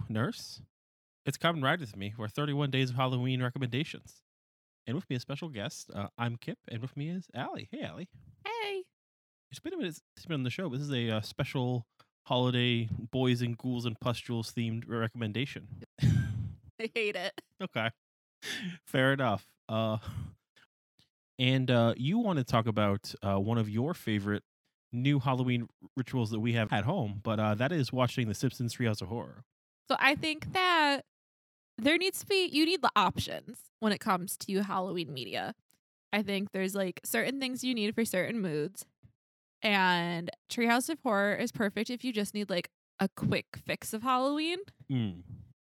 course, it's Common Ride with me. We're 31 days of Halloween recommendations. And with me, a special guest. Uh, I'm Kip, and with me is Allie. Hey, Allie. Hey. It's been a minute since been on the show. But this is a uh, special holiday boys and ghouls and pustules themed recommendation. I hate it. okay, fair enough. Uh, and uh, you want to talk about uh, one of your favorite new Halloween rituals that we have at home, but uh, that is watching The Simpsons Treehouse of Horror. So I think that there needs to be you need the options when it comes to Halloween media. I think there's like certain things you need for certain moods. And Treehouse of Horror is perfect if you just need like a quick fix of Halloween. Mm.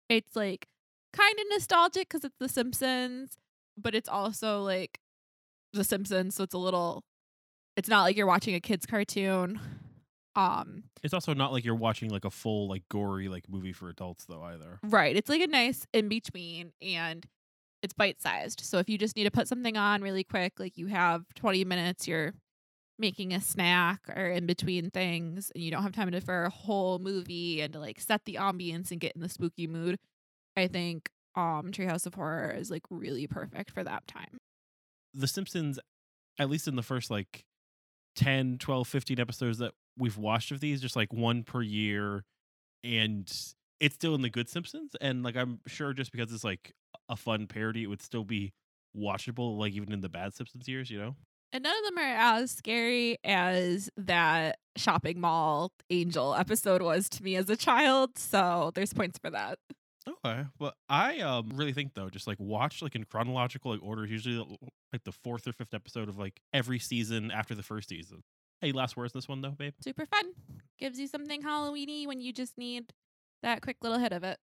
It's like kind of nostalgic because it's The Simpsons, but it's also like The Simpsons, so it's a little. It's not like you're watching a kids cartoon. Um, It's also not like you're watching like a full like gory like movie for adults though either. right. It's like a nice in between, and it's bite sized. So if you just need to put something on really quick, like you have 20 minutes, you're making a snack or in between things, and you don't have time to for a whole movie and to like set the ambience and get in the spooky mood. I think um Treehouse of Horror is like really perfect for that time. The Simpsons, at least in the first like 10, 12, 15 episodes that we've watched of these, just like one per year, and it's still in the good Simpsons. And like I'm sure just because it's like a fun parody, it would still be watchable, like even in the bad Simpsons years, you know? And none of them are as scary as that shopping mall angel episode was to me as a child. So there's points for that. Okay, but I um really think though, just like watch like in chronological like order, usually like the fourth or fifth episode of like every season after the first season. Hey, last words this one though, babe. Super fun. Gives you something Halloweeny when you just need that quick little hit of it.